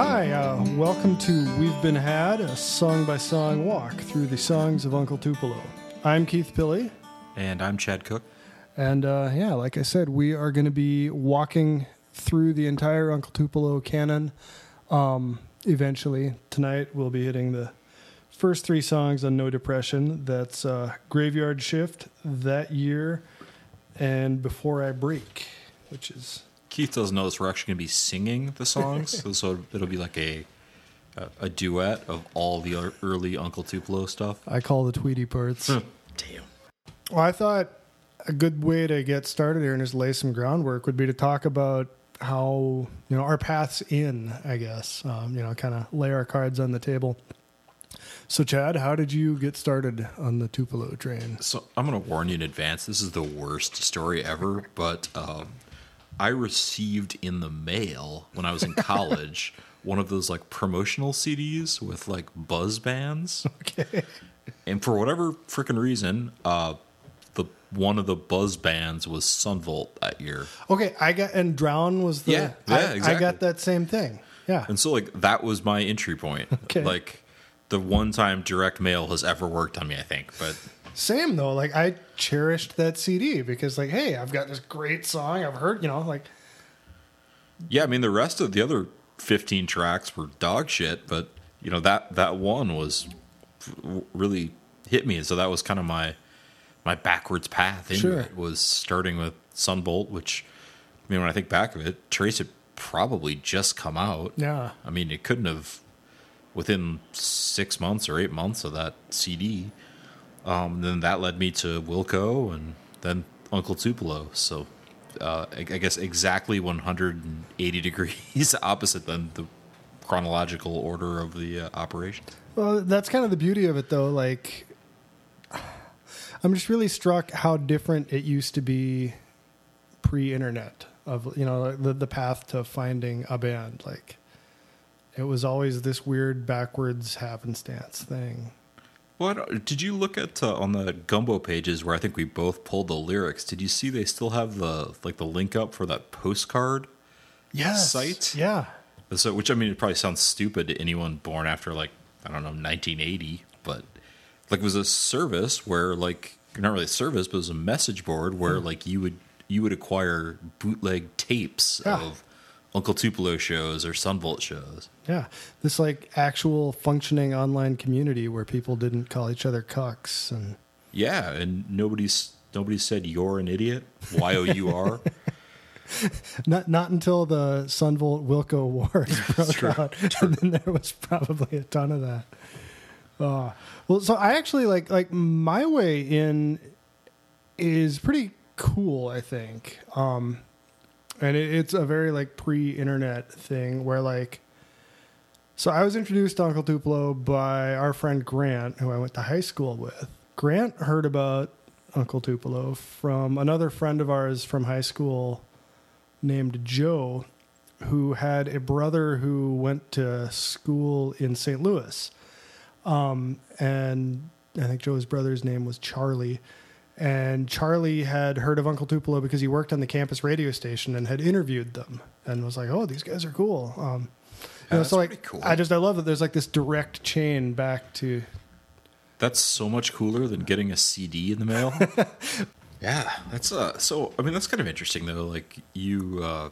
Hi, uh, welcome to We've Been Had, a song by song walk through the songs of Uncle Tupelo. I'm Keith Pille, And I'm Chad Cook. and uh, yeah, like I said, we are going to be walking through the entire Uncle Tupelo canon. Um, eventually, tonight we'll be hitting the first three songs on No Depression. That's uh, Graveyard Shift, That Year, and Before I Break, which is Keith doesn't know this. We're actually going to be singing the songs, so, so it'll be like a, a a duet of all the early Uncle Tupelo stuff. I call the Tweedy parts. Damn. Well, I thought a good way to get started here and just lay some groundwork would be to talk about how you know our paths in. I guess um, you know, kind of lay our cards on the table. So, Chad, how did you get started on the Tupelo train? So I'm going to warn you in advance. This is the worst story ever, but um, I received in the mail when I was in college one of those like promotional CDs with like buzz bands. Okay. And for whatever freaking reason, uh, the one of the buzz bands was Son Volt that year. Okay, I got and Drown was the Yeah, I, yeah, I exactly. got that same thing. Yeah. And so like that was my entry point. Okay. Like the one time direct mail has ever worked on me, I think. But Same though. Like I cherished that CD because like, hey, I've got this great song. I've heard, you know, like yeah, I mean the rest of the other 15 tracks were dog shit, but you know that that one was really hit me and so that was kind of my my backwards path into Sure. it was starting with Son Volt, which I mean when I think back of it, Trace had probably just come out. yeah. I mean, it couldn't have within six months or eight months of that CD. Um, then that led me to Wilco and then Uncle Tupelo. So uh, I, I guess exactly 180 degrees opposite than the chronological order of the uh, operation. Well, that's kind of the beauty of it, though. Like, I'm just really struck how different it used to be pre-internet. Of you know the the path to finding a band. Like, it was always this weird backwards happenstance thing. What did you look at uh, on the Gumbo pages where I think we both pulled the lyrics? Did you see they still have the like the link up for that postcard? Yes. Site? Yeah. So, which I mean, it probably sounds stupid to anyone born after like I don't know 1980, but like it was a service where like not really a service, but it was a message board where like you would you would acquire bootleg tapes Yeah. of Uncle Tupelo shows or Son Volt shows. Yeah. This like actual functioning online community where people didn't call each other cucks and Yeah, and nobody's nobody said you're an idiot. Y o u r. Not not until the Son Volt Wilco Wars broke True, out, and then there was probably a ton of that. Uh, well, so I actually like like my way in is pretty cool. I think, um, and it, it's a very like pre-internet thing where like. So I was introduced to Uncle Tupelo by our friend Grant, who I went to high school with. Grant heard about Uncle Tupelo from another friend of ours from high school named Joe, who had a brother who went to school in St. Louis. Um, and I think Joe's brother's name was Charlie. And Charlie had heard of Uncle Tupelo because he worked on the campus radio station and had interviewed them and was like, oh, these guys are cool. Um, you know, That's so like, cool. I just, I love that there's like this direct chain back to, That's so much cooler than getting a CD in the mail. yeah, that's uh. So I mean, that's kind of interesting though. Like you, uh,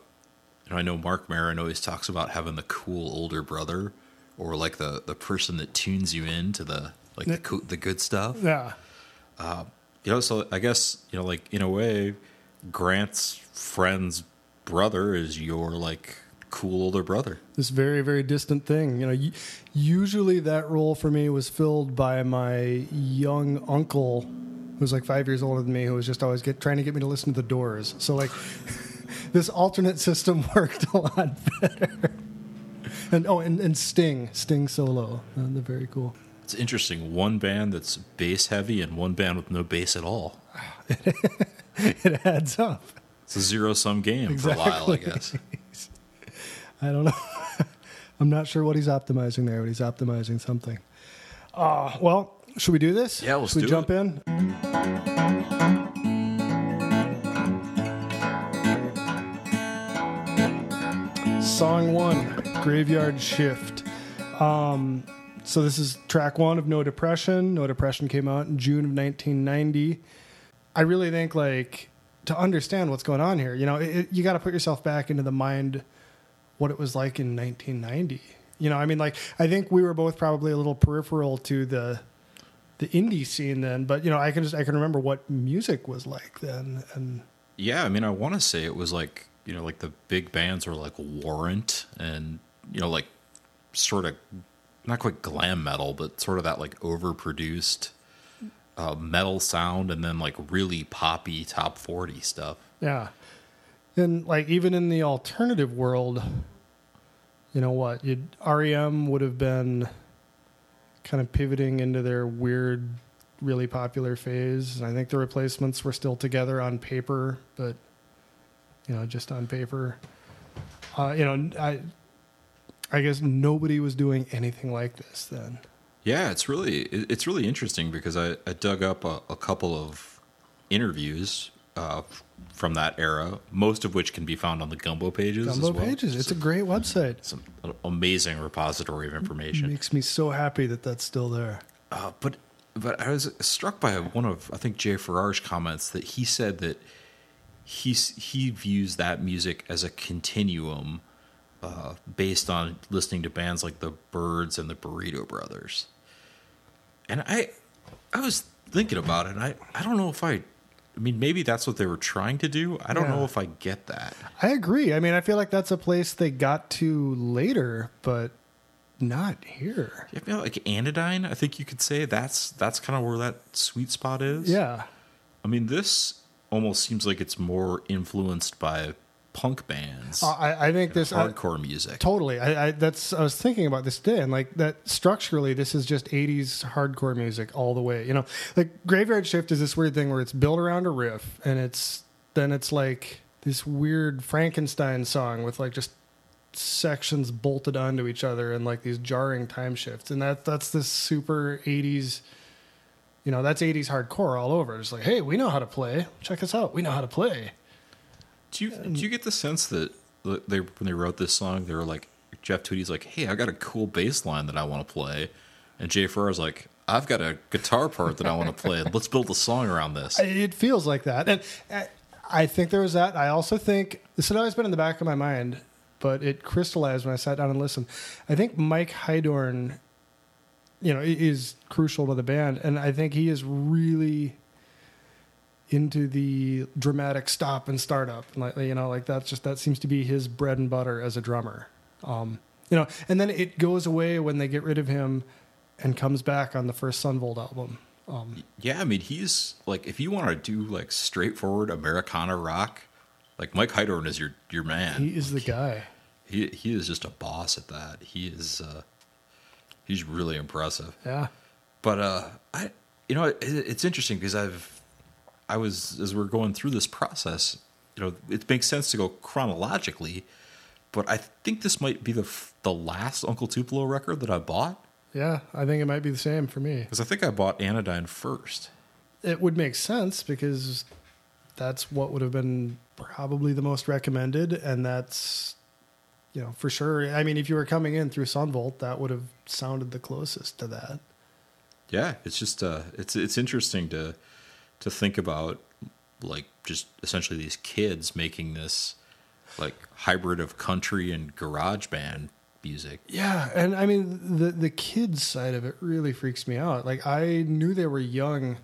you know, I know Marc Maron always talks about having the cool older brother, or like the the person that tunes you in to the like the co- the good stuff. yeah. You know, so I guess you know, like in a way, Grant's friend's brother is your like cool older brother. this very very distant thing. You know usually that role for me was filled by my young uncle who was like five years older than me who was just always get, trying to get me to listen to the doors. So like this alternate system worked a lot better. And oh and, and sting sting solo uh, they're very cool It's interesting. One band that's bass heavy and one band with no bass at all. it adds up It's a zero sum game for a while, I guess. i don't know i'm not sure what he's optimizing there but he's optimizing something uh, well should we do this Yeah, let's should we jump it. in Song one Graveyard Shift. Um, so this is track one of No Depression. No Depression came out in June of 1990. I really think like to understand what's going on here, you know, it, you got to put yourself back into the mind what it was like in 1990. You know, I mean, like I think we were both probably a little peripheral to the the indie scene then, but you know, I can just I can remember what music was like then, and Yeah, I mean, I want to say it was like you know, like the big bands were like Warrant and you know, like sort of not quite glam metal, but sort of that like overproduced uh, metal sound, and then like really poppy top forty stuff. Yeah. And like even in the alternative world, you know what? You'd, REM would have been kind of pivoting into their weird, really popular phase. And I think the replacements were still together on paper, but you know, just on paper. Uh, you know, I I guess nobody was doing anything like this then. Yeah, it's really it's really interesting because I, I dug up a, a couple of interviews uh, from that era, most of which can be found on the Gumbo pages. as Gumbo well. Pages. It's a great website. It's an amazing repository of information. It Makes me so happy that that's still there. Uh, but but I was struck by one of I think Jay Farrar's comments that he said that he's he views that music as a continuum uh, based on listening to bands like the Byrds and the Burrito Brothers. And I I was thinking about it. And I I don't know if I. I mean, maybe that's what they were trying to do. I don't Yeah. know if I get that. I agree. I mean, I feel like that's a place they got to later, but not here. I feel like Anodyne. I think you could say that's that's kind of where that sweet spot is. Yeah. I mean, this almost seems like it's more influenced by punk bands, Uh, I, I think this I- hardcore music. totally. I, I that's I was thinking about this today, and like that structurally, this is just '80s hardcore music all the way. You know, like Graveyard Shift is this weird thing where it's built around a riff, and it's then it's like this weird Frankenstein song with like just sections bolted onto each other and like these jarring time shifts, and that that's this super '80s. You know, that's '80s hardcore all over. It's like, hey, we know how to play. Check us out. We know how to play. Do you do you get the sense that they when they wrote this song, they were like Jeff Tweedy's like, "Hey, I got a cool bass line that I want to play," and Jay Farrar's like, "I've got a guitar part that I want to play. Let's build a song around this." It feels like that, and I- I think there was that. I also think this had always been in the back of my mind, but it crystallized when I sat down and listened. I think Mike Heidorn, you know, is crucial to the band, and I think he is really into the dramatic stop and start up, and like you know, like that's just that seems to be his bread and butter as a drummer. Um, you know, and then it goes away when they get rid of him, and comes back on the first Son Volt album. Um, Yeah, I mean, he's like, if you want to do like straightforward Americana rock, like Mike Heidorn is your your man. he is the guy. He he is just a boss at that. He is uh he's really impressive. Yeah. But uh I you know it, it's interesting because I've I was as we're going through this process, you know, it makes sense to go chronologically, but I think this might be the f- the last Uncle Tupelo record that I bought Yeah, I think it might be the same for me. because I think I bought Anodyne first. It would make sense because that's what would have been probably the most recommended, and that's you know for sure. I mean, if you were coming in through Son Volt, that would have sounded the closest to that. Yeah, it's just uh it's it's interesting to to think about like just essentially these kids making this like hybrid of country and garage band music. Yeah, and I mean the the kids side of it really freaks me out. Like I knew they were young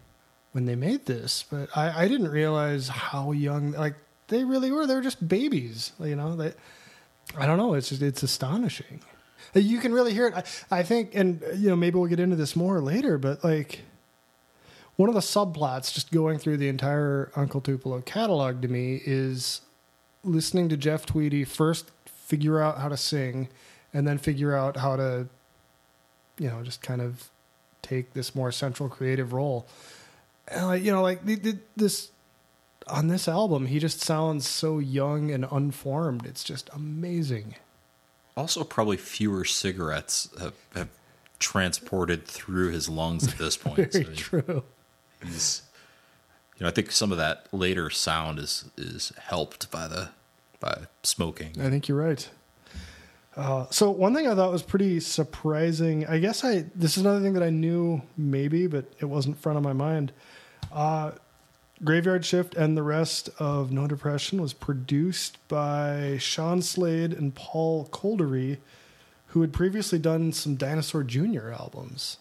when they made this, but I, I didn't realize how young like they really were. They were just babies, you know. They, I don't know. It's just it's astonishing. You can really hear it. I, I think, and you know, maybe we'll get into this more later, but like one of the subplots just going through the entire Uncle Tupelo catalog to me is listening to Jeff Tweedy first figure out how to sing and then figure out how to you know just kind of take this more central creative role. And like you know like this on this album he just sounds so young and unformed. It's just amazing. Also, probably fewer cigarettes have, have transported through his lungs at this point. very So true he's, you know, I think some of that later sound is is helped by the by smoking. i think you're right Uh, so one thing I thought was pretty surprising. I guess I this is another thing that I knew maybe, but it wasn't front of my mind. Uh, Graveyard Shift and the rest of No Depression was produced by Sean Slade and Paul Kolderie, who had previously done some Dinosaur Jr. albums,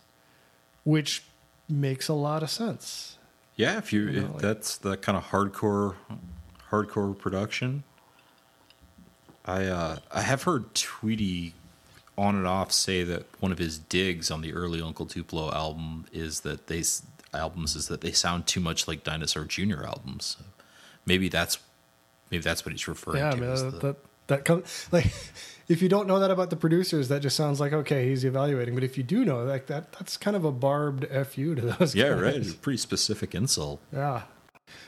which makes a lot of sense. Yeah, if you, You know, if like- that's the kind of hardcore, hardcore production. I uh, I have heard Tweedy on and off say that one of his digs on the early Uncle Tupelo album is that they albums is that they sound too much like Dinosaur Jr. albums. Maybe that's maybe that's what he's referring yeah, to. is that, the- that that comes like if you don't know that about the producers, that just sounds like okay, he's evaluating. But if you do know, like that, that's kind of a barbed fu to those. yeah, guys. right. It's a pretty specific insult. Yeah.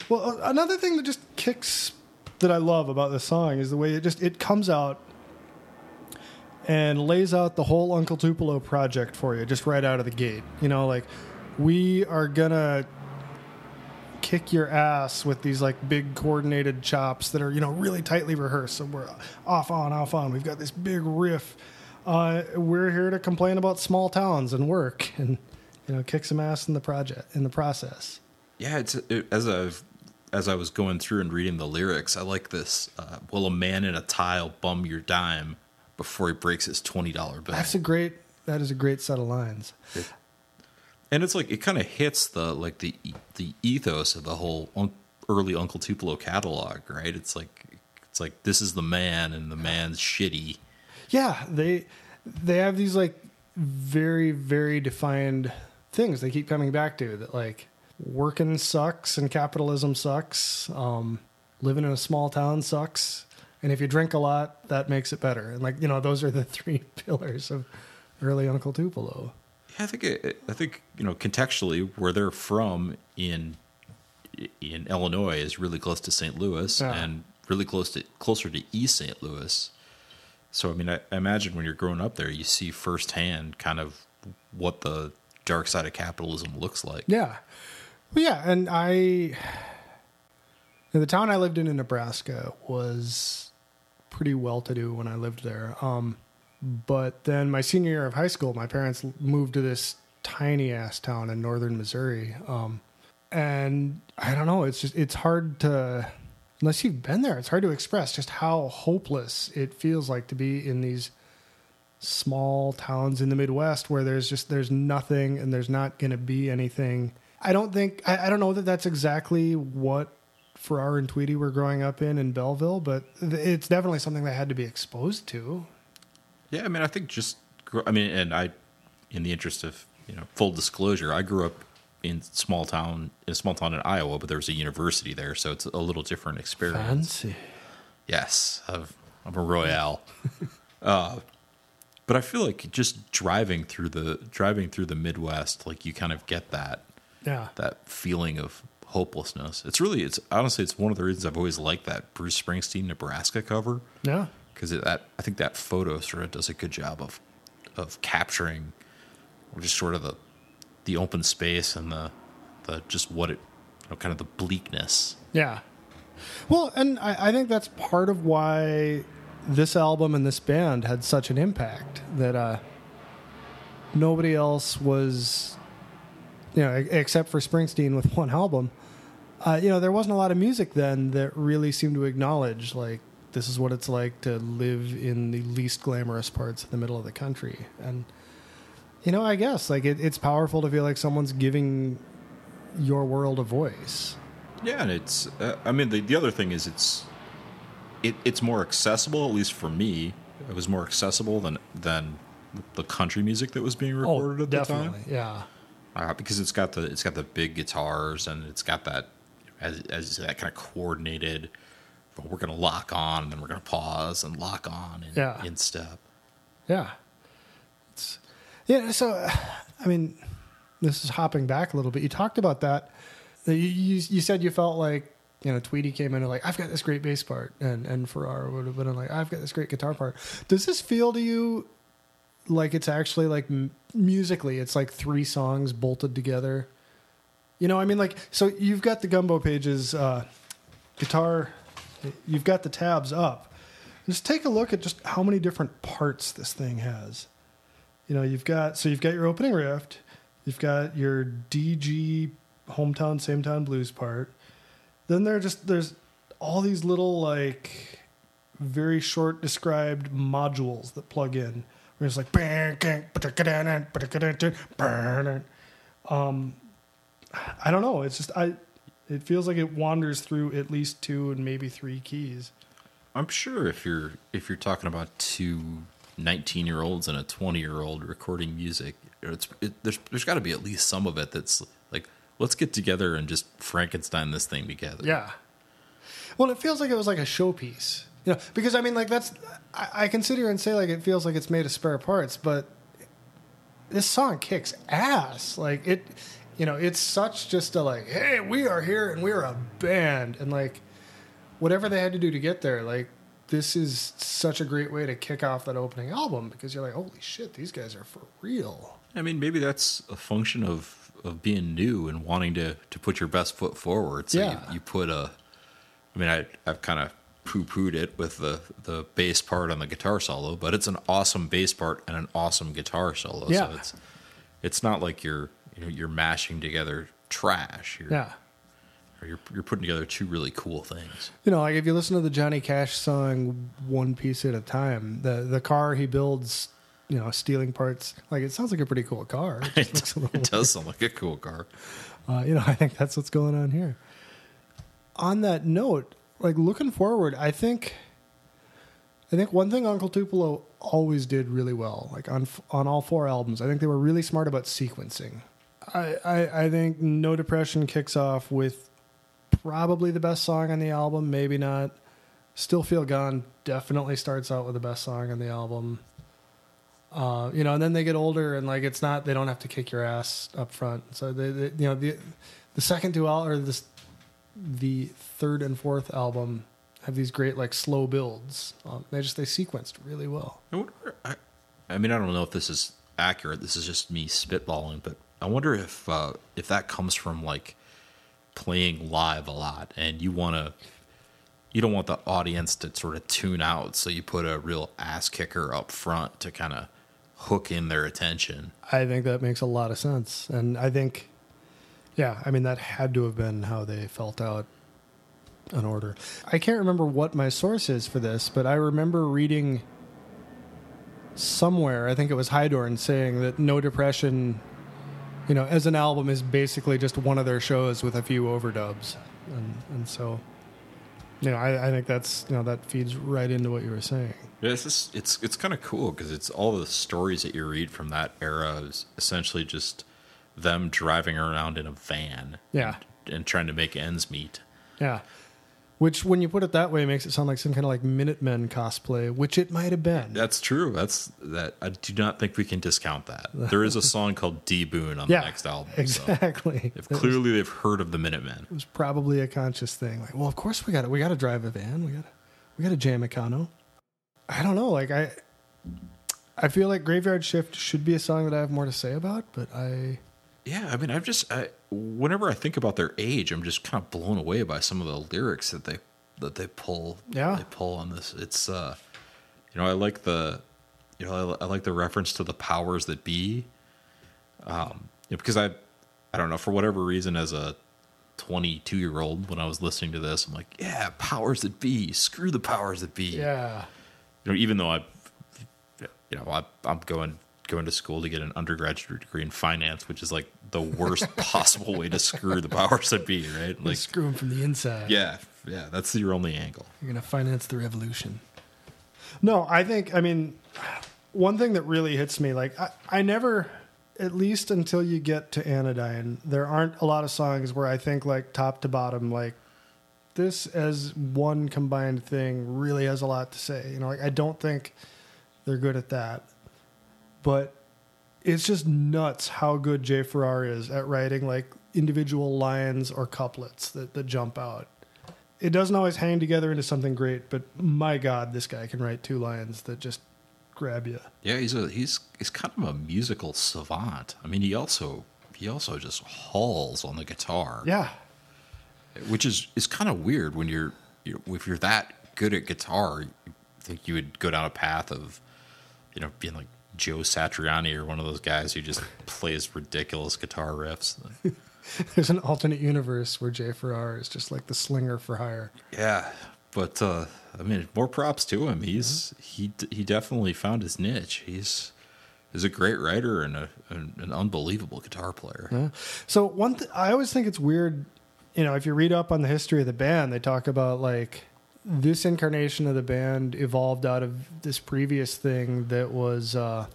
Well, uh, another thing that just kicks that I love about this song is the way it just it comes out and lays out the whole Uncle Tupelo project for you just right out of the gate. You know, like we are gonna kick your ass with these like big coordinated chops that are you know really tightly rehearsed. So we're off on off on. We've got this big riff. Uh, we're here to complain about small towns and work and you know kick some ass in the project in the process. Yeah, it's it, as I as I was going through and reading the lyrics, I like this. Uh, Will a man in a tile bum your dime before he breaks his twenty dollar bill? That's a great. That is a great set of lines. And it's like it kind of hits the like the the ethos of the whole early Uncle Tupelo catalog, right? It's like it's like this is the man, and the man's shitty. Yeah, they they have these like very very defined things they keep coming back to that like working sucks and capitalism sucks. Um, living in a small town sucks, and if you drink a lot, that makes it better. And like you know, those are the three pillars of early Uncle Tupelo. Yeah, I think it, I think you know contextually where they're from in in Illinois is really close to St. Louis Yeah. and really close to closer to East St. Louis. So I mean, I, I imagine when you're growing up there, you see firsthand kind of what the dark side of capitalism looks like. Yeah. Well, yeah, and I and the town I lived in in Nebraska was pretty well to do when I lived there. Um, but then my senior year of high school, my parents moved to this tiny ass town in northern Missouri. Um, and I don't know, it's just it's hard to unless you've been there, it's hard to express just how hopeless it feels like to be in these small towns in the Midwest where there's just there's nothing and there's not going to be anything. I don't think I, I don't know that that's exactly what Farrar and Tweedy were growing up in in Belleville, but it's definitely something they had to be exposed to. Yeah, I mean, I think just, I mean, and I, in the interest of you know full disclosure, I grew up in small town in a small town in Iowa, but there was a university there, so it's a little different experience. Fancy. Yes, I've, I'm a royale. uh, but I feel like just driving through the driving through the Midwest, like you kind of get that Yeah. that feeling of hopelessness. It's really, it's honestly, it's one of the reasons I've always liked that Bruce Springsteen Nebraska cover Yeah. Because that I think that photo sort of does a good job of of capturing just sort of the the open space and the the just what it you know, kind of the bleakness. Yeah. Well, and I, I think that's part of why this album and this band had such an impact that uh, nobody else was, you know, except for Springsteen with one album. Uh, you know, there wasn't a lot of music then that really seemed to acknowledge like this is what it's like to live in the least glamorous parts of the middle of the country, and you know, I guess like it, it's powerful to feel like someone's giving your world a voice. Yeah, and it's uh, I mean the the other thing is it's it it's more accessible at least for me. It was more accessible than than the country music that was being recorded at the time. Oh, Yeah. uh, because it's got the it's got the big guitars and it's got that as as that kind of coordinated. Well, We're gonna lock on and then we're gonna pause and lock on in, Yeah. in step. Yeah. It's, yeah. So, I mean, this is hopping back a little bit. You talked about that. You, you, you said you felt like, you know, Tweedy came in and like, I've got this great bass part. And, and Farrar would have been like, I've got this great guitar part. Does this feel to you like it's actually like m- musically, it's like three songs bolted together? You know, I mean, like, so you've got the gumbo pages, uh, guitar, you've got the tabs up. Just take a look at just how many different parts this thing has. You know, you've got so you've got your opening riff, you've got your DG hometown same town blues part. Then there just there's all these little like very short described modules that plug in. Where it's like um I don't know. It's just I it feels like it wanders through at least two and maybe three keys. I'm sure if you're if you're talking about two 19 year olds and a 20 year old recording music, it's it, there's there's got to be at least some of it that's like let's get together and just Frankenstein this thing together. Yeah. Well, it feels like it was like a showpiece, you know, because I mean, like that's I, I can sit here and say like it feels like it's made of spare parts, but this song kicks ass. Like it, you know, it's such just a like, hey, we are here and we're a band, and like whatever they had to do to get there, like this is such a great way to kick off that opening album because you're like, holy shit, these guys are for real. I mean, maybe that's a function of of being new and wanting to to put your best foot forward. So Yeah. you, you put a. I mean, I I've kind of poo pooed it with the the bass part on the guitar solo, but it's an awesome bass part and an awesome guitar solo. Yeah. So it's it's not like you're you know you're mashing together trash. You're, Yeah. or you're you're putting together two really cool things. You know, like if you listen to the Johnny Cash song "One Piece at a Time," the the car he builds, you know, stealing parts, like it sounds like a pretty cool car. It just looks a little It does sound like a cool car. Uh, you know, I think that's what's going on here. On that note, like looking forward, I think, I think one thing Uncle Tupelo always did really well, like on on all four albums, I think they were really smart about sequencing. I I, I think No Depression kicks off with probably the best song on the album, maybe not. Still Feel Gone definitely starts out with the best song on the album. Uh, you know, and then they get older and like it's not they don't have to kick your ass up front. So they, they you know the the second two al or this the third and fourth album have these great like slow builds. Um, they just they sequenced really well. I wonder. I, I mean, I don't know if this is accurate. This is just me spitballing, but I wonder if uh, if that comes from like playing live a lot, and you want to. You don't want the audience to sort of tune out, so you put a real ass kicker up front to kind of hook in their attention. I think that makes a lot of sense, and I think, yeah, I mean that had to have been how they felt out an order. I can't remember what my source is for this, but I remember reading somewhere, I think it was Heidorn, saying that No Depression, you know, as an album is basically just one of their shows with a few overdubs, and and so, you know, I, I think that's you know that feeds right into what you were saying. Yeah, it's just, it's it's kind of cool because it's all the stories that you read from that era is essentially just them driving around in a van, Yeah. and, and trying to make ends meet. Yeah. Which, when you put it that way, makes it sound like some kind of like Minutemen cosplay, which it might have been. That's true. That's that. I do not think we can discount that. There is a song called "D Boon" on yeah, the next album. So exactly. if It was, clearly they've heard of the Minutemen. it was probably a conscious thing. Like, well, of course we got to we got to drive a van. We got to we got to jam econo. I don't know. Like I, I feel like Graveyard Shift should be a song that I have more to say about, but I Yeah, I mean, I've just I, whenever I think about their age, I'm just kind of blown away by some of the lyrics that they that they pull. Yeah. they pull on this. It's uh, you know, I like the, you know, I, I like the reference to the powers that be. Um, you know, because I, I don't know for whatever reason as a 22 year old when I was listening to this, I'm like, yeah, powers that be. Screw the powers that be. yeah you know, even though I, you know, I, I'm going going to school to get an undergraduate degree in finance, which is like the worst possible way to screw the powers that be, right? like Like, screw them from the inside. yeah, yeah, that's your only angle. You're going to finance the revolution. No, I think, I mean, one thing that really hits me, like, I, I never, at least until you get to Anodyne, there aren't a lot of songs where I think, like, top to bottom, like, this as one combined thing really has a lot to say. You know, like, I don't think they're good at that. But it's just nuts how good Jay Farrar is at writing, like, individual lines or couplets that, that jump out it doesn't always hang together into something great, but my God, this guy can write two lines that just grab you. Yeah, he's a he's he's kind of a musical savant. I mean, he also he also just hauls on the guitar, Yeah, which is is kind of weird when you're, you're if you're that good at guitar. think you would go down a path of, you know, being like Joe Satriani or one of those guys who just plays ridiculous guitar riffs. There's an alternate universe where Jay Farrar is just like the slinger for hire. Yeah, but uh, I mean, more props to him. He's he he definitely found his niche. He's he's a great writer and a, an, an unbelievable guitar player. Yeah. So one, th- I always think it's weird. You know, if you read up on the history of the band, they talk about like this incarnation of the band evolved out of this previous thing that was uh,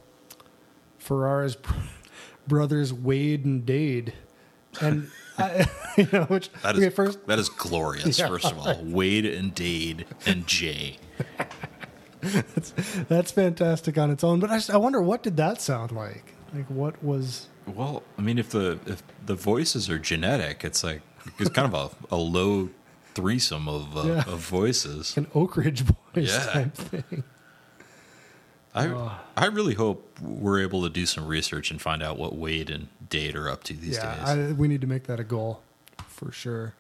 Farrar's br- brothers Wade and Dade, and I, you know, which That is okay, first that is glorious. Yeah. First of all, Wade and Dade and Jay. that's, that's fantastic on its own. But I, just, I wonder what did that sound like? Like what was Well, I mean, if the if the voices are genetic, it's like it's kind of a, a low threesome of uh, Yeah. of voices. an Oak Ridge Boys Yeah. type thing? I I really hope we're able to do some research and find out what Wade and Dade are up to these yeah, days. I, we need to make that a goal for sure.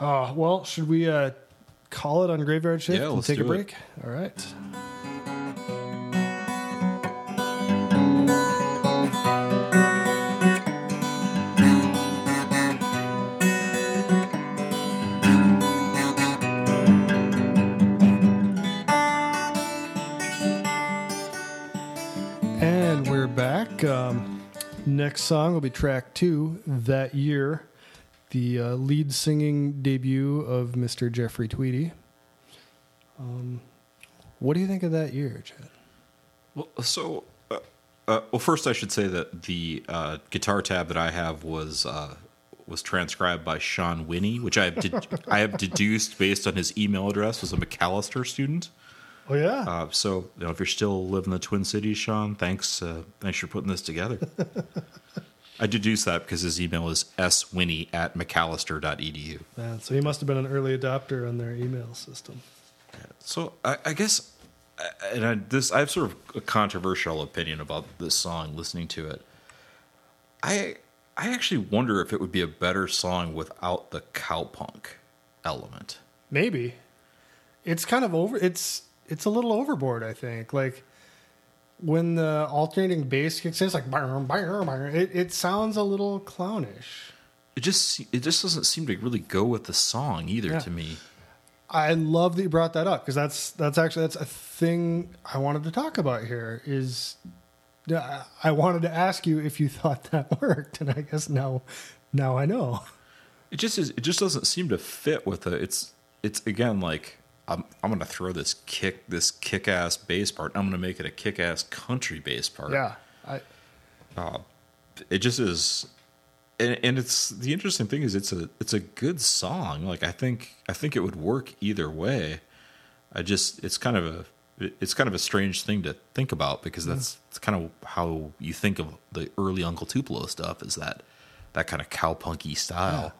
Uh, well, should we uh, call it on Graveyard Shift Yeah, and let's take a do it. break? All right. Next song will be track two, That Year, the uh, lead singing debut of Mr. Jeffrey Tweedy. Um, what do you think of that year, Chad? Well, so, uh, uh, well, first I should say that the uh, guitar tab that I have was uh, was transcribed by Sean Winnie, which I have ded- I have deduced based on his email address was a Macalester student. Oh, yeah. Uh, so, you know, if you're still living in the Twin Cities, Sean, thanks uh, thanks for putting this together. I deduced that because his email is swinnie at macalester.edu. Man, so he must have been an early adopter on their email system. So I, I guess, and I, this I have sort of a controversial opinion about this song. Listening to it, I I actually wonder if it would be a better song without the cowpunk element. Maybe. It's kind of over. It's it's a little overboard. I think. Like when the alternating bass kicks in, it's like "Bang, bang, bang." it it sounds a little clownish. It just it just doesn't seem to really go with the song either Yeah. to me. I love that you brought that up because that's that's actually that's a thing I wanted to talk about here. Is I wanted to ask you if you thought that worked, and I guess now now I know. It just is. It just doesn't seem to fit with the. It's it's again like I'm I'm gonna throw this kick this kick ass bass part. I'm gonna make it a kick ass country bass part. Yeah, I uh, it just is and, and it's the interesting thing is it's a it's a good song. Like i think i think it would work either way. I just it's kind of a it's kind of a strange thing to think about because mm. that's it's kind of how you think of the early uncle tupelo stuff is that that kind of cowpunky style.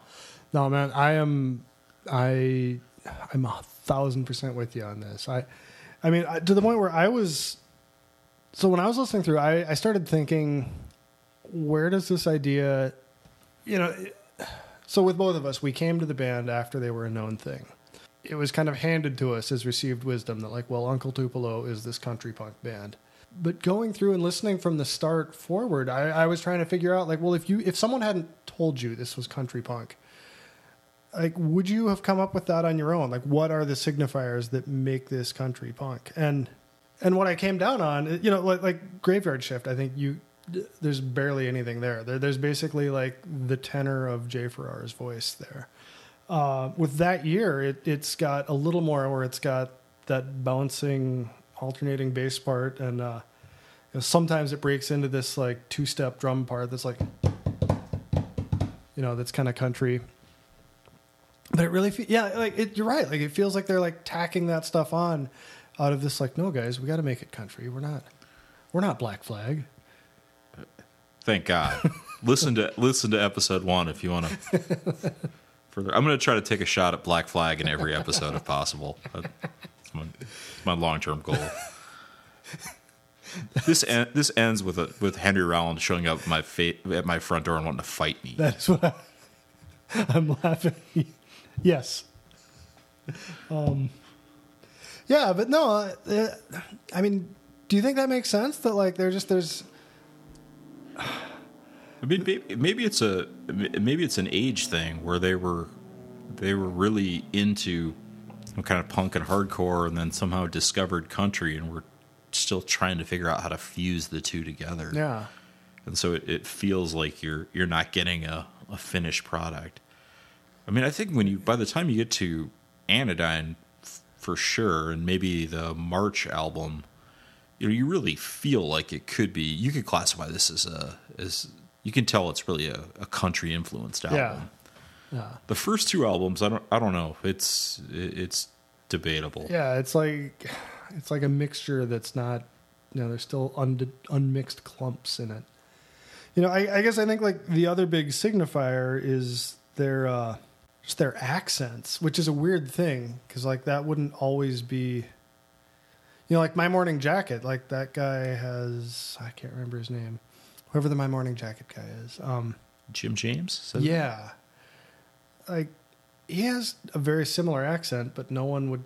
No man, I am I I'm a thousand percent with you on this. I I mean I, to the point where I was so when I was listening through, I I started thinking, where does this idea, you know, so with both of us, we came to the band after they were a known thing. It was kind of handed to us as received wisdom that, like, well, Uncle Tupelo is this country punk band. But going through and listening from the start forward, I, I was trying to figure out, like, well, if you if someone hadn't told you this was country punk, like, would you have come up with that on your own? Like, what are the signifiers that make this country punk? And and what I came down on, you know, like, like Graveyard Shift, I think you there's barely anything there. there. There's basically like the tenor of Jay Farrar's voice there. Uh, with that year, it, it's got a little more where it's got that bouncing, alternating bass part, and uh, you know, sometimes it breaks into this like two step drum part that's like, you know, that's kind of country. But it really, fe- yeah, like it, you're right. Like it feels like they're like tacking that stuff on out of this. Like, no, guys, we got to make it country. We're not, we're not Black Flag. thank god listen to listen to episode one if you want to further i'm going to try to take a shot at black flag in every episode if possible That's my, my long-term goal this en- this ends with a, with Henry Rollins showing up at my fa- at my front door and wanting to fight me. That is what I, I'm laughing. Yes. Um, Yeah, but no, uh, uh, I mean, do you think that makes sense? That like they're just there's I mean, maybe, maybe it's a maybe it's an age thing where they were they were really into some kind of punk and hardcore, and then somehow discovered country, and we're still trying to figure out how to fuse the two together. yeah, and so it, it feels like you're you're not getting a, a finished product. I mean, I think when you by the time you get to Anodyne, f- for sure, and maybe the March album, you know, you really feel like it could be. You could classify this as a as you can tell it's really a, a country influenced album. yeah, yeah, The first two albums, I don't I don't know. It's it, it's debatable. yeah. It's like it's like a mixture that's not. You know, there's still un- unmixed clumps in it. You know, I, I guess I think like the other big signifier is their uh, just their accents, which is a weird thing because like that wouldn't always be. You know, like my morning jacket, like that guy has I can't remember his name, whoever the my morning jacket guy is. Um, Jim James. Says yeah, like he has a very similar accent, but no one would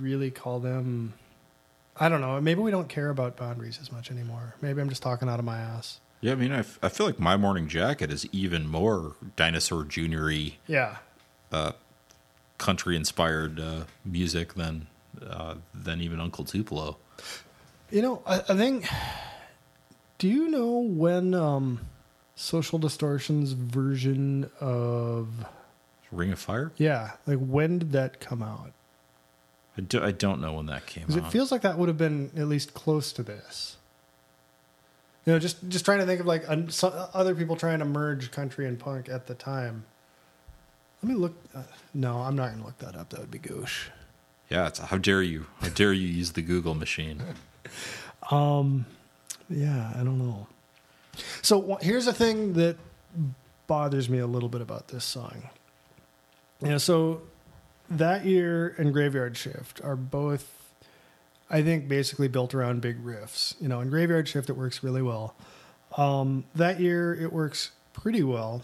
really call them. I don't know. Maybe we don't care about boundaries as much anymore. Maybe I'm just talking out of my ass. Yeah, I mean, I, f- I feel like My Morning Jacket is even more Dinosaur Jr.y Yeah, country inspired uh, music than uh, than even Uncle Tupelo. You know, I, I think. Do you know when um, Social Distortion's version of Ring of Fire. yeah, like when did that come out? I, do, I don't know when that came Because out. it feels like that would have been at least close to this. You know, just just trying to think of like un, so, other people trying to merge country and punk at the time. Let me look. Uh, no, I'm not going to look that up. That would be gauche. yeah, it's, how dare you? How dare you use the Google machine? um, Yeah, I don't know. So here's the thing that bothers me a little bit about this song. Yeah, so that year and Graveyard Shift are both, I think, basically built around big riffs. You know, in Graveyard Shift it works really well. Um, that year it works pretty well,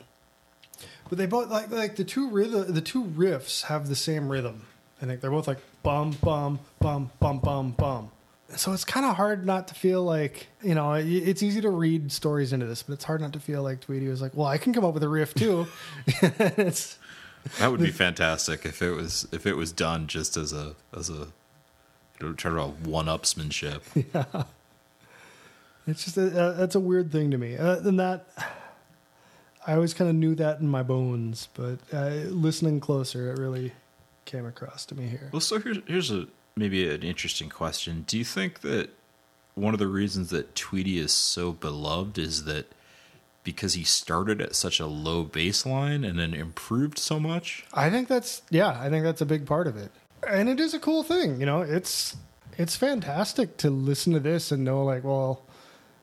but they both like like the two rhythm, the two riffs have the same rhythm. I think they're both like bum bum bum bum bum bum. So it's kind of hard not to feel like you know it's easy to read stories into this, but it's hard not to feel like Tweedy was like, well, I can come up with a riff too. it's That would be fantastic if it was if it was done just as a as a you know, try to one upsmanship. Yeah, It's just a, uh, that's a weird thing to me. Uh, and that I always kind of knew that in my bones, but uh, listening closer, it really came across to me here. Well, so here's here's a maybe an interesting question. Do you think that one of the reasons that Tweedy is so beloved is that because he started at such a low baseline and then improved so much? I think that's yeah, I think that's a big part of it, and it is a cool thing. You know, it's it's fantastic to listen to this and know like, well,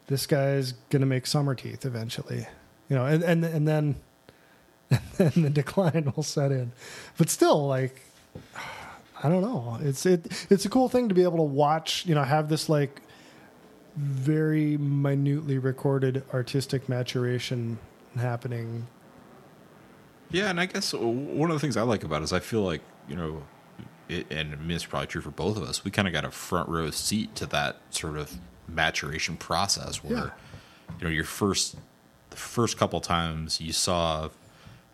this guy's gonna make Summerteeth eventually. You know, and and and then and then the decline will set in, but still like. I don't know. It's it. It's a cool thing to be able to watch. You know, have this like very minutely recorded artistic maturation happening. Yeah, and I guess one of the things I like about it is I feel like you know, it, and it's probably true for both of us. We kind of got a front row seat to that sort of maturation process where Yeah. you know your first the first couple times you saw. I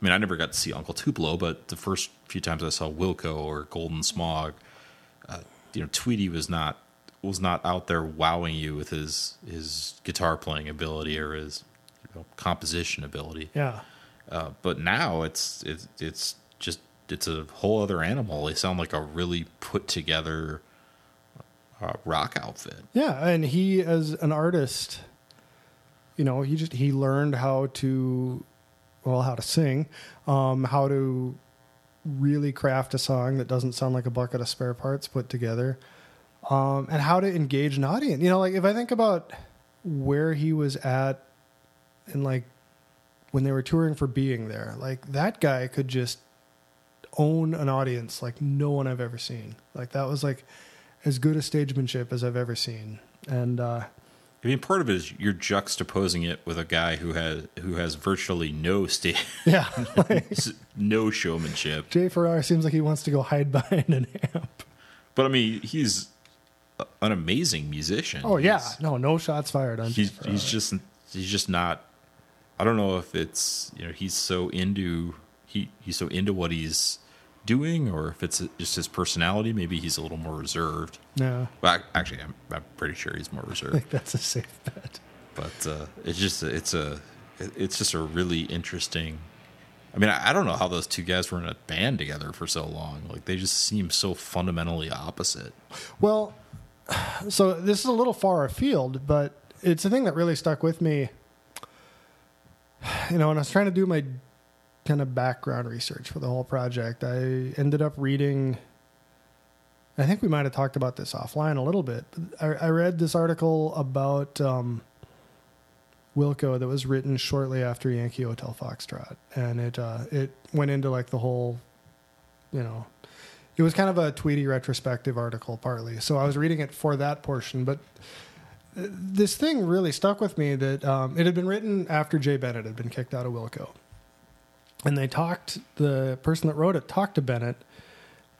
mean, I never got to see Uncle Tupelo, but the first few times I saw Wilco or Golden Smog, uh, you know, Tweedy was not was not out there wowing you with his his guitar playing ability or his you know, composition ability. Yeah. Uh, but now it's it's it's just it's a whole other animal. They sound like a really put together uh, rock outfit. Yeah, and he as an artist, you know, he just he learned how to well, how to sing, um, how to really craft a song that doesn't sound like a bucket of spare parts put together. Um, and how to engage an audience. You know, like if I think about where he was at and like when they were touring for being there, like that guy could just own an audience like no one I've ever seen. Like that was like as good a stagemanship as I've ever seen. And uh, I mean, part of it is you're juxtaposing it with a guy who has who has virtually no sta- yeah, like, no showmanship. Jay Farrar seems like he wants to go hide behind an amp. But I mean, he's an amazing musician. Oh yeah, He's- no, no shots fired on. he's he's just he's just not. I don't know if it's you know he's so into he he's so into what he's doing, or if it's just his personality. Maybe he's a little more reserved. no. Well, ac- actually, I'm I'm pretty sure he's more I reserved. think that's a safe bet. but uh, it's just it's a it's just a really interesting. I mean, I I don't know how those two guys were in a band together for so long. Like they just seem so fundamentally opposite. Well, so this is a little far afield, but it's a thing that really stuck with me. You know, when I was trying to do my kind of background research for the whole project, I ended up reading. I think we might have talked about this offline a little bit. I, I read this article about um, Wilco that was written shortly after Yankee Hotel Foxtrot, and it uh, it went into like the whole, you know, it was kind of a Tweedy retrospective article, partly. So I was reading it for that portion, but uh, this thing really stuck with me that um, it had been written after Jay Bennett had been kicked out of Wilco, and they talked. The person that wrote it talked to Bennett,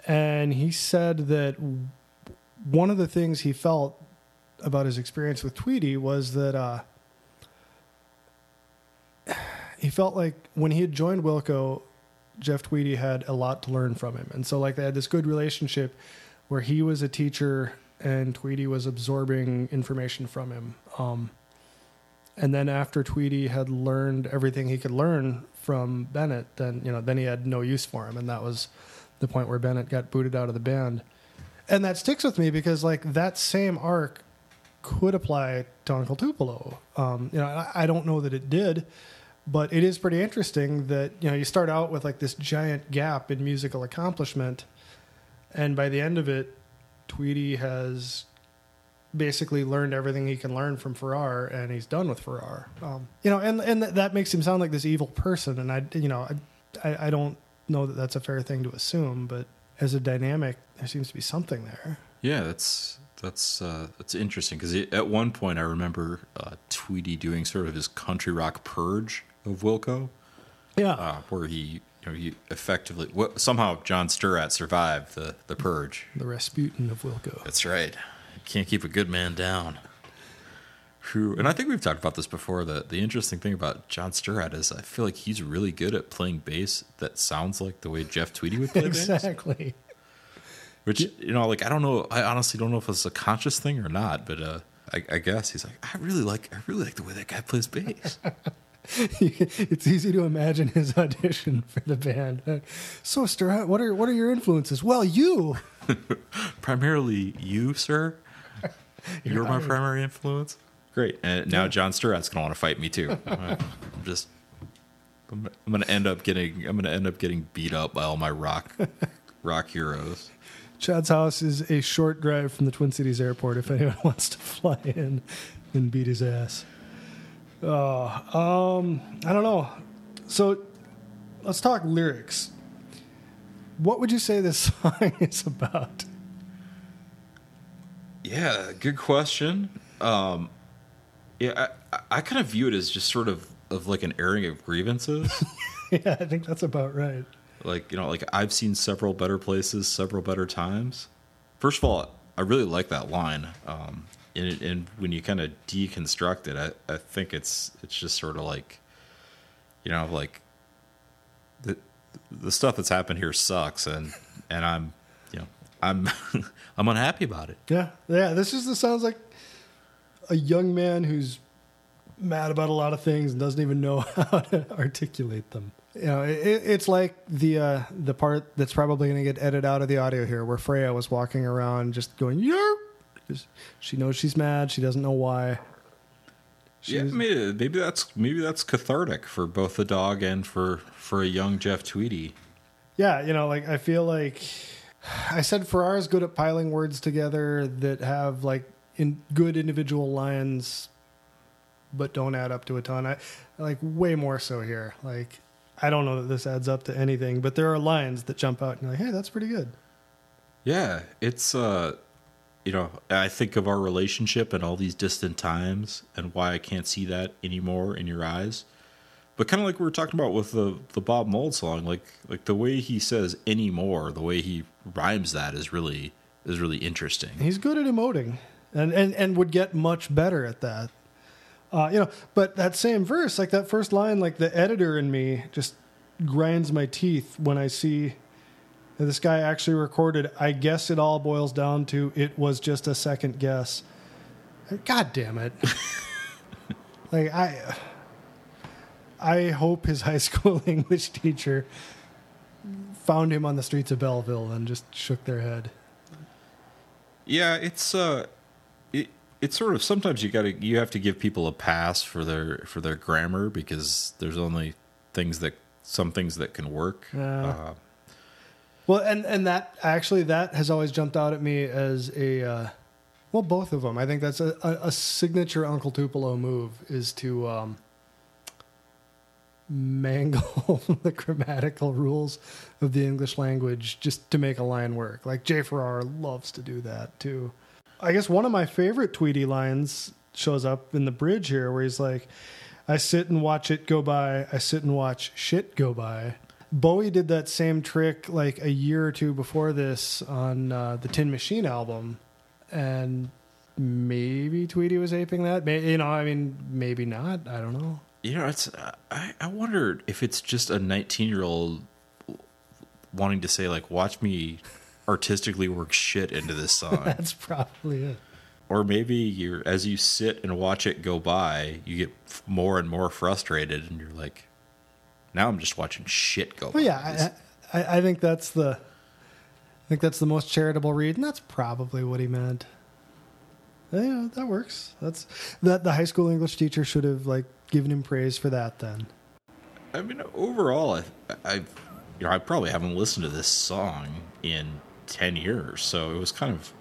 and he said that one of the things he felt about his experience with Tweedy was that. Uh, he felt like when he had joined Wilco, Jeff Tweedy had a lot to learn from him. And so like they had this good relationship where he was a teacher and Tweedy was absorbing information from him. Um, and then after Tweedy had learned everything he could learn from Bennett, then you know, then he had no use for him. And that was the point where Bennett got booted out of the band. And that sticks with me because like that same arc could apply to Uncle Tupelo. Um, you know, I, I don't know that it did, but it is pretty interesting that you know you start out with like this giant gap in musical accomplishment, and by the end of it, Tweedy has basically learned everything he can learn from Farrar, and he's done with Farrar. Um, you know, and and that makes him sound like this evil person, and I you know I, I I don't know that that's a fair thing to assume, but as a dynamic, there seems to be something there. Yeah, that's that's uh, that's interesting because at one point I remember uh, Tweedy doing sort of his country rock purge of Wilco, Yeah. uh, where he you know he effectively well, somehow John Stirratt survived the the purge. the Rasputin of Wilco. That's right. Can't keep a good man down. Who and I think we've talked about this before. The the interesting thing about John Stirratt is I feel like he's really good at playing bass that sounds like the way Jeff Tweedy would play bass. Exactly. Which you know, like I don't know. I honestly don't know if it's a conscious thing or not. But uh, I, I guess he's like, I really like, I really like the way that guy plays bass. it's easy to imagine his audition for the band. So, Stirratt, what are what are your influences? Well, you. Primarily you, sir. You're, my hired. primary influence. Great. And now John Stirratt's gonna want to fight me too. I'm just. I'm I'm gonna end up getting. I'm gonna end up getting beat up by all my rock, rock heroes. Chad's house is a short drive from the Twin Cities airport. If anyone wants to fly in and beat his ass. Oh, um, I don't know. So, let's talk lyrics. What would you say this song is about? Yeah, good question. Um, yeah, I, I kind of view it as just sort of of like an airing of grievances. yeah, I think that's about right. like you know, like I've seen several better places, several better times. First of all, I really like that line. Um, and, and when you kind of deconstruct it, I, I think it's it's just sort of like, you know, like the the stuff that's happened here sucks, and and I'm, I'm I'm unhappy about it. Yeah, yeah. This is this sounds like a young man who's mad about a lot of things and doesn't even know how to articulate them. You know, it, it's like the uh, the part that's probably going to get edited out of the audio here, where Freya was walking around just going "yerp." She knows she's mad. She doesn't know why. She's, yeah, maybe, maybe that's maybe that's cathartic for both the dog and for for a young Jeff Tweedy. Yeah, you know, like I feel like I said Farrar's good at piling words together that have like in good individual lines but don't add up to a ton. I like way more so here. Like I don't know that this adds up to anything, but there are lines that jump out and you're like, "Hey, that's pretty good." Yeah, it's uh you know, I think of our relationship and all these distant times and why I can't see that anymore in your eyes. But kind of like we were talking about with the the Bob Mould song, like like the way he says anymore, the way he rhymes that is really is really interesting. He's good at emoting, and and and would get much better at that. Uh, you know, but that same verse, like that first line, like the editor in me just grinds my teeth when I see that this guy actually recorded. I guess it all boils down to it was just a second guess. God damn it! like I, I hope his high school English teacher found him on the streets of Belleville and just shook their head. Yeah, it's uh, it it's sort of sometimes you got to you have to give people a pass for their for their grammar because there's only things that some things that can work. Yeah. Uh, Well, and and that actually that has always jumped out at me as a uh, well, both of them. I think that's a, a, a signature Uncle Tupelo move is to um, mangle the grammatical rules of the English language just to make a line work. Like Jay Farrar loves to do that too. I guess one of my favorite Tweedy lines shows up in the bridge here, where he's like, "I sit and watch it go by. I sit and watch shit go by." Bowie did that same trick like a year or two before this on uh, the Tin Machine album, and maybe Tweedy was aping that. You know, I mean, maybe not. I don't know. You know, it's I I wonder if it's just a 19 year old wanting to say like, watch me artistically work shit into this song. That's probably it. or maybe you're as you sit and watch it go by, you get f- more and more frustrated, and you're like, now I'm just watching shit go. Well, by. yeah, I, I, I think that's the, I think that's the most charitable read, and that's probably what he meant. Yeah, that works. That's that. The high school English teacher should have like given him praise for that. Then I mean, overall, I, I, you know, I probably haven't listened to this song in ten years, so it was kind of,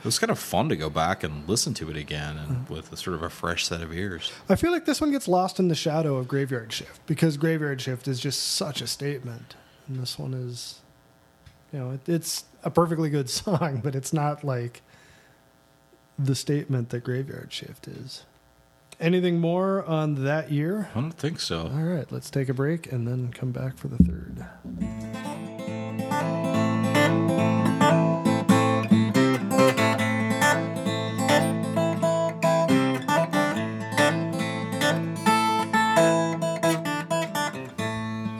it was kind of fun to go back and listen to it again, and mm-hmm. with a sort of a fresh set of ears. I feel like this one gets lost in the shadow of Graveyard Shift because Graveyard Shift is just such a statement, and this one is, you know, it, it's a perfectly good song, but it's not like the statement that Graveyard Shift is. Anything more on that year? I don't think so. All right, let's take a break and then come back for the third.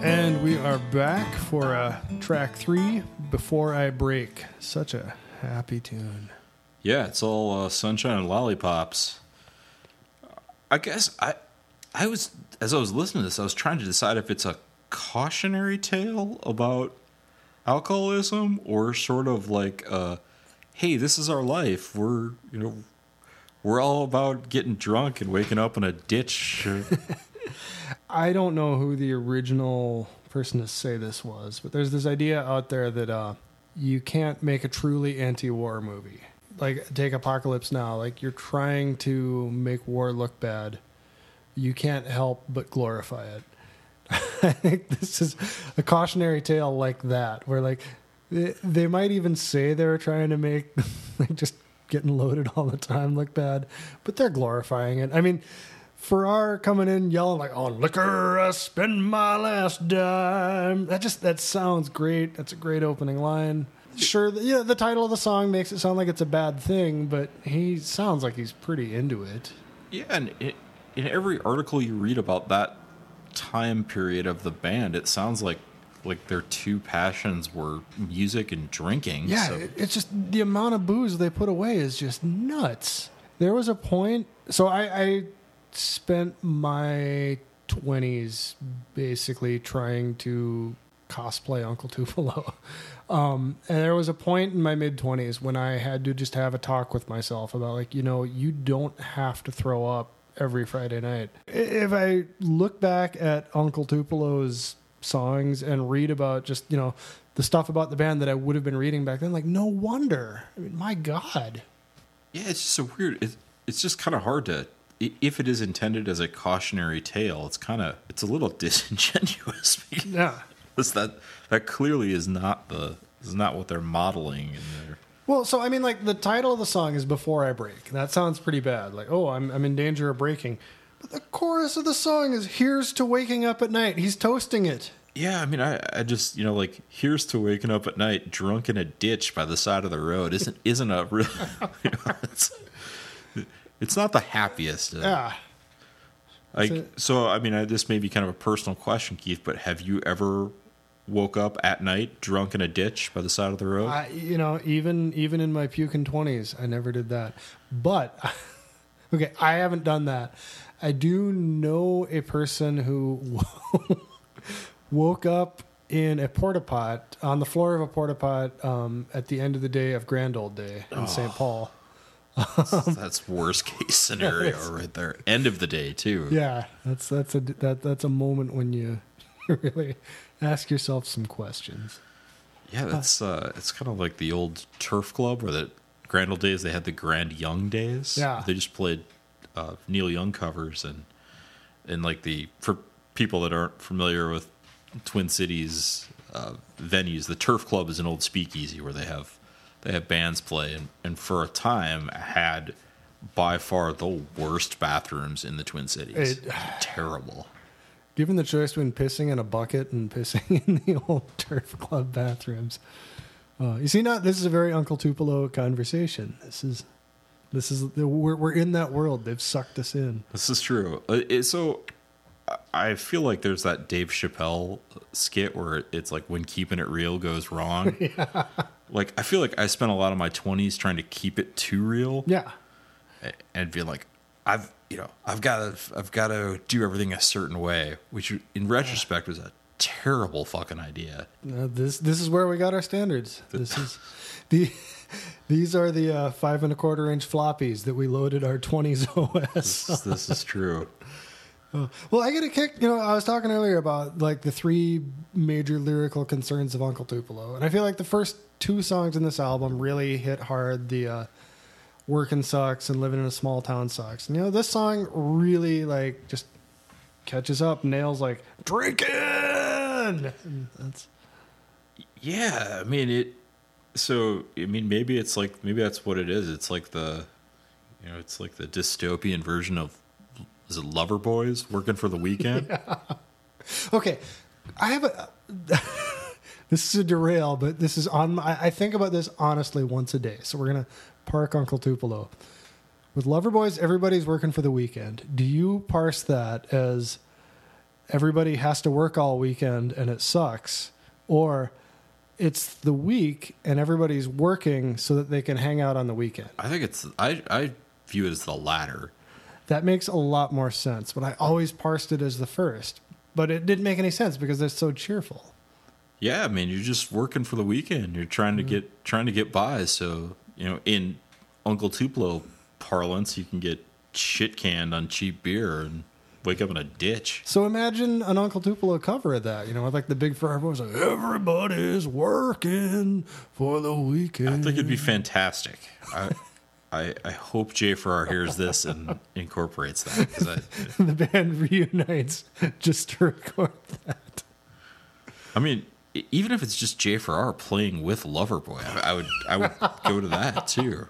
And we are back for uh, track three, Before I Break. Such a happy tune. Yeah, it's all uh, sunshine and lollipops. I guess I, I was as I was listening to this, I was trying to decide if it's a cautionary tale about alcoholism or sort of like, uh, hey, this is our life. We're you know, we're all about getting drunk and waking up in a ditch. I don't know who the original person to say this was, but there's this idea out there that uh, you can't make a truly anti-war movie. Like take Apocalypse Now, like you're trying to make war look bad. You can't help but glorify it. I think this is a cautionary tale like that, where like they, they might even say they're trying to make like just getting loaded all the time look bad, but they're glorifying it. I mean, Farrar coming in yelling like on liquor I spend my last dime. That just that sounds great. That's a great opening line. Sure, the, yeah, the title of the song makes it sound like it's a bad thing, but he sounds like he's pretty into it. yeah, and it, in every article you read about that time period of the band, it sounds like like their two passions were music and drinking. Yeah, so- it- it's just the amount of booze they put away is just nuts. There was a point, so I, I spent my twenties basically trying to cosplay Uncle Tupelo. Um, and there was a point in my mid twenties when I had to just have a talk with myself about like, you know, you don't have to throw up every Friday night. If I look back at Uncle Tupelo's songs and read about just, you know, the stuff about the band that I would have been reading back then, like no wonder. I mean, my God. Yeah, it's just so weird. It, it's just kind of hard to, if it is intended as a cautionary tale, it's kind of, it's a little disingenuous Yeah. Because that that clearly is not the is not what they're modeling in there. Well, so I mean, like the title of the song is "Before I Break." That sounds pretty bad. Like, oh, I'm I'm in danger of breaking. But the chorus of the song is "Here's to waking up at night." He's toasting it. Yeah, I mean, I, I just you know like here's to waking up at night drunk in a ditch by the side of the road isn't isn't a real. You know, it's, it's not the happiest. uh, Yeah. Like So- so, I mean, I, this may be kind of a personal question, Keith, but have you ever woke up at night drunk in a ditch by the side of the road? I, you know, even even in my puking twenties, I never did that. But okay, I haven't done that. I do know a person who woke up in a porta pot on the floor of a porta pot um, at the end of the day of Grand Old Day in St. Paul. That's worst case scenario right there. End of the day too. Yeah, that's that's a that that's a moment when you really ask yourself some questions. Yeah, that's uh, it's kind of like the old turf club where the Grand Old Days they had the Grand Young Days. Yeah. they just played uh, Neil Young covers and and like the for people that aren't familiar with Twin Cities uh, venues, the turf club is an old speakeasy where they have they have bands play and, and for a time had by far the worst bathrooms in the Twin Cities. It- Terrible. Given the choice between pissing in a bucket and pissing in the old turf club bathrooms, uh, you see, not this is a very Uncle Tupelo conversation. This is this is we're we're in that world. They've sucked us in. This is true. Uh, so I- I feel like there's that Dave Chappelle skit where it's like when keeping it real goes wrong. Like I feel like I spent a lot of my 20s trying to keep it too real Yeah, and feel like I've you know I've got to I've got to do everything a certain way, which in retrospect was a terrible fucking idea. uh, this this is where we got our standards. This is the. These are the uh, five and a quarter inch floppies that we loaded our 20s OS. This, this is true. Well, I get a kick. You know, I was talking earlier about like the three major lyrical concerns of Uncle Tupelo, and I feel like the first two songs in this album really hit hard. The uh, "Working Sucks" and "Living in a Small Town Sucks." And you know, this song really like just catches up, nails like drinking. And that's Yeah, I mean it. So I mean, maybe it's like maybe that's what it is. It's like the, you know, it's like the dystopian version of is it Loverboy's working for the weekend? okay. I have a. this is a derail, but this is on. My, I think about this honestly once a day. So we're gonna park Uncle Tupelo. With Loverboy's, everybody's working for the weekend. Do you parse that as everybody has to work all weekend and it sucks, or it's the week and everybody's working so that they can hang out on the weekend? I think it's I I view it as the latter. That makes a lot more sense. But I always parsed it as the first. But it didn't make any sense because they're so cheerful. Yeah, I mean, you're just working for the weekend. You're trying to mm. get trying to get by. So you know, in Uncle Tupelo parlance, you can get shit canned on cheap beer and wake up in a ditch. So imagine an Uncle Tupelo cover of that, you know, like the big Ferrari voice, like everybody's working for the weekend. I think it'd be fantastic. I, I, I hope Jay Farrar hears this and incorporates that. the band reunites just to record that. I mean, even if it's just Jay Farrar playing with Loverboy, I, I would I would go to that too.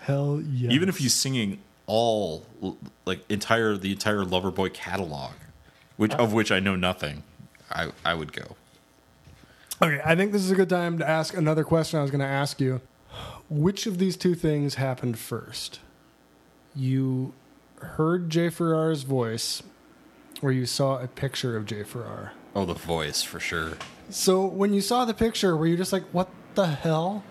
Hell yeah. Even if he's singing all like entire the entire Loverboy catalog, which of which I know nothing, I I would go. Okay, I think this is a good time to ask another question I was going to ask you. Which of these two things happened first? You heard Jay Farrar's voice, or you saw a picture of Jay Farrar? Oh, the voice for sure. So when you saw the picture, were you just like, what the hell?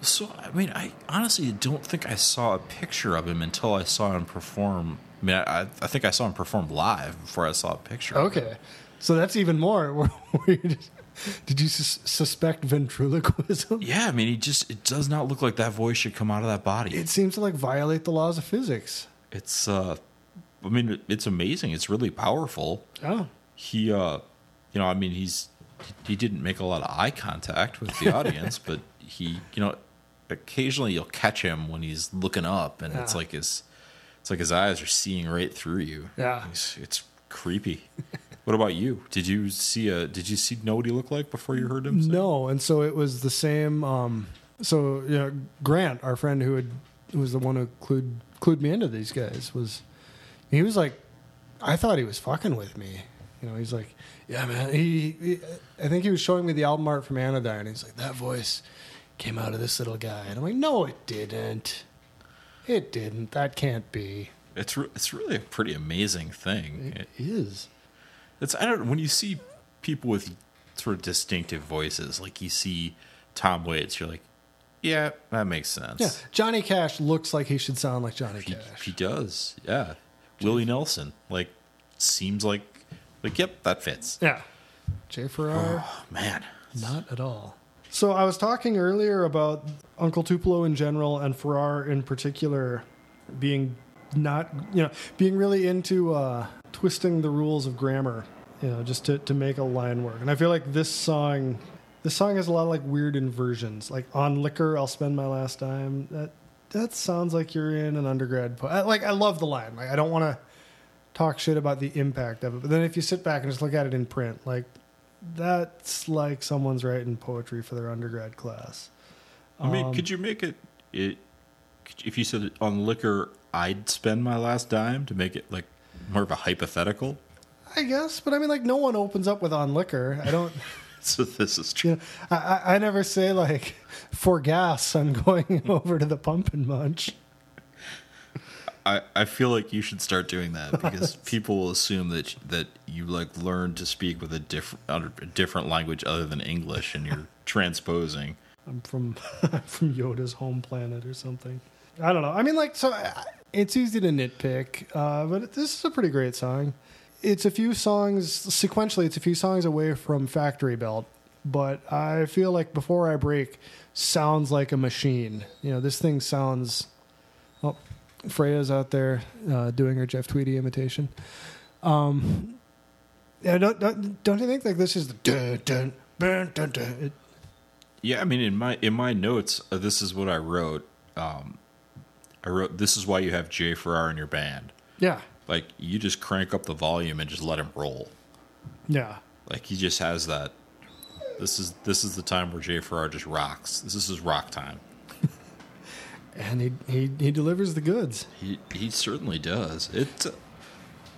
So I mean, I honestly don't think I saw a picture of him until I saw him perform. I mean, I, I think I saw him perform live before I saw a picture. of him. Okay, so that's even more. Were you just- did you sus- suspect ventriloquism? Yeah, I mean, he just it does not look like that voice should come out of that body. It seems to like violate the laws of physics. It's uh, I mean, it's amazing. It's really powerful. Oh, He uh, you know, I mean, he's he didn't make a lot of eye contact with the audience, but he, you know, occasionally you'll catch him when he's looking up, and it's like his it's like his eyes are seeing right through you. Yeah. it's, it's creepy. what about you? Did you see a? Did you see know what he looked like before you heard him? sing? no, and so it was the same. Um, so you know, Grant, our friend who had who was the one who clued clued me into these guys, was he was like, I thought he was fucking with me. You know, he's like, yeah, man. He, he, I think he was showing me the album art from Anodyne. He's like, that voice came out of this little guy, and I'm like, no, it didn't. It didn't. That can't be. It's re- it's really a pretty amazing thing. It is. It's I don't when you see people with sort of distinctive voices, like you see Tom Waits, you're like, yeah, that makes sense. Yeah, Johnny Cash looks like he should sound like Johnny he, Cash. he does. Yeah, Willie Nelson, like, seems like, like, yep, that fits. yeah, Jay Farrar. Oh man, Not at all. So I was talking earlier about Uncle Tupelo in general and Farrar in particular being not, you know, being really into uh, twisting the rules of grammar, you know, just to, to make a line work. And I feel like this song, this song has a lot of like weird inversions. Like on liquor, I'll spend my last dime. That that sounds like you're in an undergrad. Po- I, like I love the line. Like I don't want to talk shit about the impact of it, but then if you sit back and just look at it in print, like that's like someone's writing poetry for their undergrad class. I mean, Um, could you make it? It could, if you said on liquor, I'd spend my last dime to make it like more of a hypothetical. I guess, but I mean, like, no one opens up with on liquor. I don't, So this is true. you know, I, I, I never say like, for gas, I'm going over to the pump and munch. I, I feel like you should start doing that because people will assume that that you like learned to speak with a different a different language other than English and you're transposing. I'm from from Yoda's home planet or something. I don't know. I mean, like, so I- it's easy to nitpick, uh, but this is a pretty great song. It's a few songs sequentially. It's a few songs away from Factory Belt, but I feel like Before I Break sounds like a machine. You know, this thing sounds. Freya's out there uh, doing her Jeff Tweedy imitation. Um, yeah, don't, don't don't you think like this is the dun dun dun dun dun? It, Yeah, I mean in my in my notes, uh, this is what I wrote. Um, I wrote this is why you have Jay Farrar in your band. yeah, Like you just crank up the volume and just let him roll. yeah. Like he just has that. This is this is the time where Jay Farrar just rocks. This is his rock time. And he he he delivers the goods. He he certainly does. It, uh,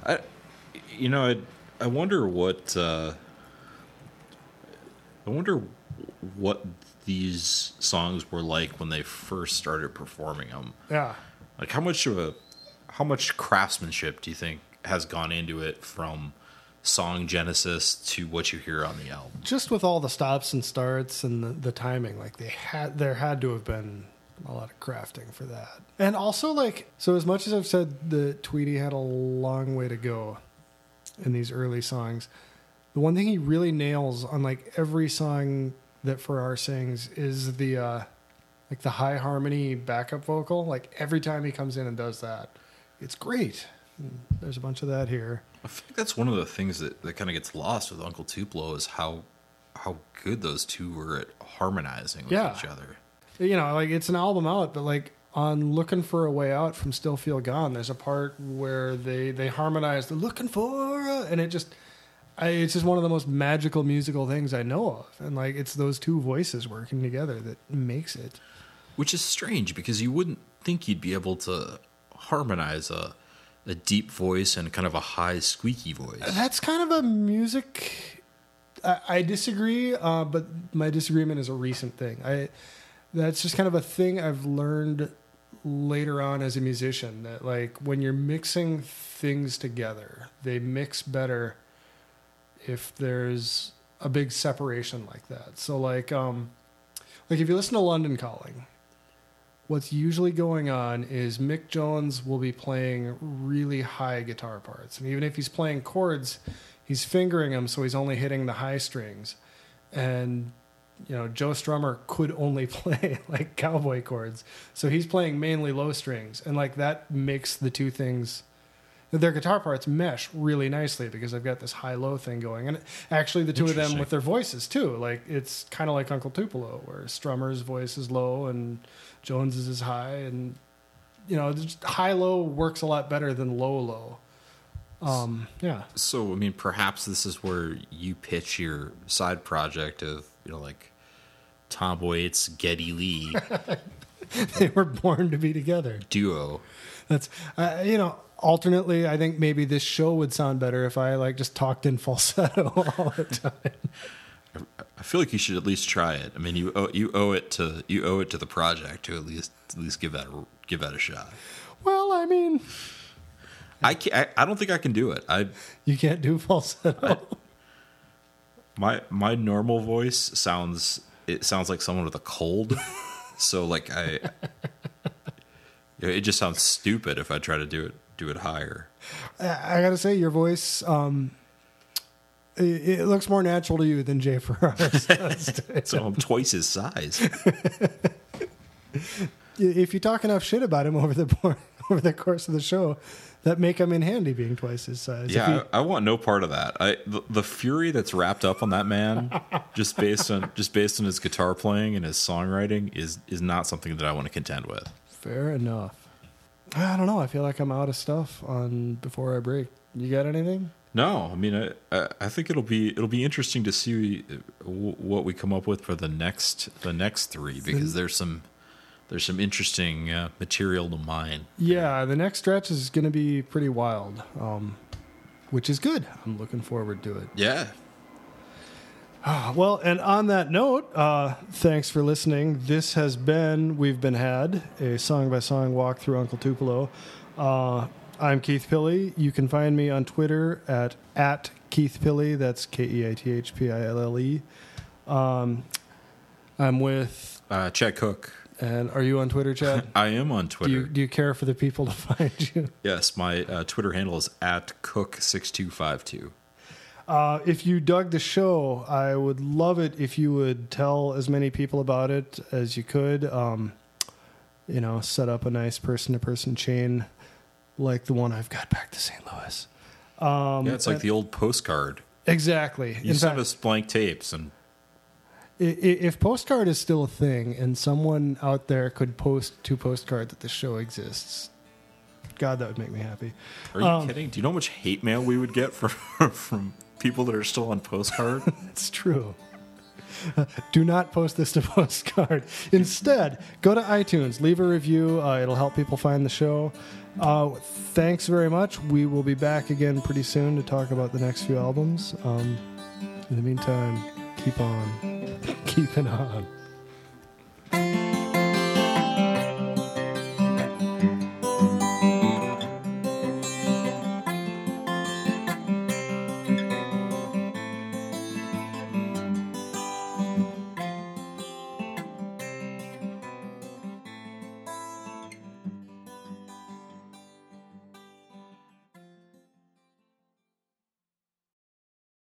I, you know, I I wonder what uh, I wonder what these songs were like when they first started performing them. Yeah, Like how much of a how much craftsmanship do you think has gone into it from song genesis to what you hear on the album? just with all the stops and starts and the, the timing, like they had there had to have been a lot of crafting for that. And also, like, so as much as I've said that Tweedy had a long way to go in these early songs, the one thing he really nails on like every song that Farrar sings is the uh like the high harmony backup vocal. Like every time he comes in and does that, it's great. And there's a bunch of that here. I think that's one of the things that, that kind of gets lost with Uncle Tupelo is how how good those two were at harmonizing with Yeah. each other. You know, like it's an album out, but like on "Looking for a Way Out" from "Still Feel Gone," there's a part where they they harmonize the "Looking for," a-" and it just, I, it's just one of the most magical musical things I know of, and like it's those two voices working together that makes it. Which is strange because you wouldn't think you'd be able to harmonize a a deep voice and kind of a high squeaky voice. That's kind of a music. I, I disagree, uh, but my disagreement is a recent thing. I that's just kind of a thing I've learned later on as a musician that like when you're mixing things together, they mix better if there's a big separation like that. So like um like if you listen to London Calling, what's usually going on is Mick Jones will be playing really high guitar parts. And even if he's playing chords, he's fingering them so he's only hitting the high strings. And you know, Joe Strummer could only play like cowboy chords. So he's playing mainly low strings and like that makes the two things their guitar parts mesh really nicely because they've got this high low thing going. And actually the two of them with their voices too. Like it's kind of like Uncle Tupelo where Strummer's voice is low and Jones's is high and you know, high low works a lot better than low low. Um, yeah. So I mean, perhaps this is where you pitch your side project of you know like Tom Waits, Geddy Lee they were born to be together. duo. That's uh, you know alternately, I think maybe this show would sound better if I like just talked in falsetto all the time. I feel like you should at least try it. I mean, you owe, you owe it to you owe it to the project to at least at least give that a, give that a shot. Well, I mean, I can't, I, I don't think I can do it. I you can't do falsetto. my my normal voice sounds it sounds like someone with a cold. so like I it just sounds stupid if I try to do it do it higher. I, I gotta say, your voice. Um, it, it looks more natural to you than Jay Farrar's. So I'm twice his size. if you talk enough shit about him over the board, over the course of the show, that make him in handy being twice his size. Yeah, he- I, I want no part of that. I the, the fury that's wrapped up on that man, just based on just based on his guitar playing and his songwriting, is is not something that I want to contend with. fair enough. I don't know. I feel like I'm out of stuff on before I break. You got anything? No, I mean, I, I think it'll be it'll be interesting to see uh, what we come up with for the next the next three because there's some there's some interesting uh, material to mine. Yeah, the next stretch is going to be pretty wild, um, which is good. I'm looking forward to it. Yeah, Well, and on that note, uh, thanks for listening. This has been We've Been Had, a song by song walk through Uncle Tupelo. Uh, I'm Keith Pille. You can find me on Twitter at, at Keith Pille. That's K E I T H P I L L E. Um, I'm with, uh, Chad Cook. And are you on Twitter, Chad? I am on do, Twitter. you, do you care for the people to find you? yes, my uh, Twitter handle is at Cook six two five two. Uh, if you dug the show, I would love it if you would tell as many people about it as you could. Um, you know, set up a nice person to person chain like the one I've got back to St. Louis. Um, Yeah, it's like and- the old postcard. exactly. You In send fact, us blank tapes, and if postcard is still a thing, and someone out there could post to postcard that the show exists, God, that would make me happy. are you Um, kidding? Do you know how much hate mail we would get from from people that are still on postcard? It's true. Do not post this to postcard. Instead, go to iTunes, leave a review. Uh, it'll help people find the show. Uh, thanks very much. We will be back again pretty soon to talk about the next few albums. Um, in the meantime, keep on keeping on.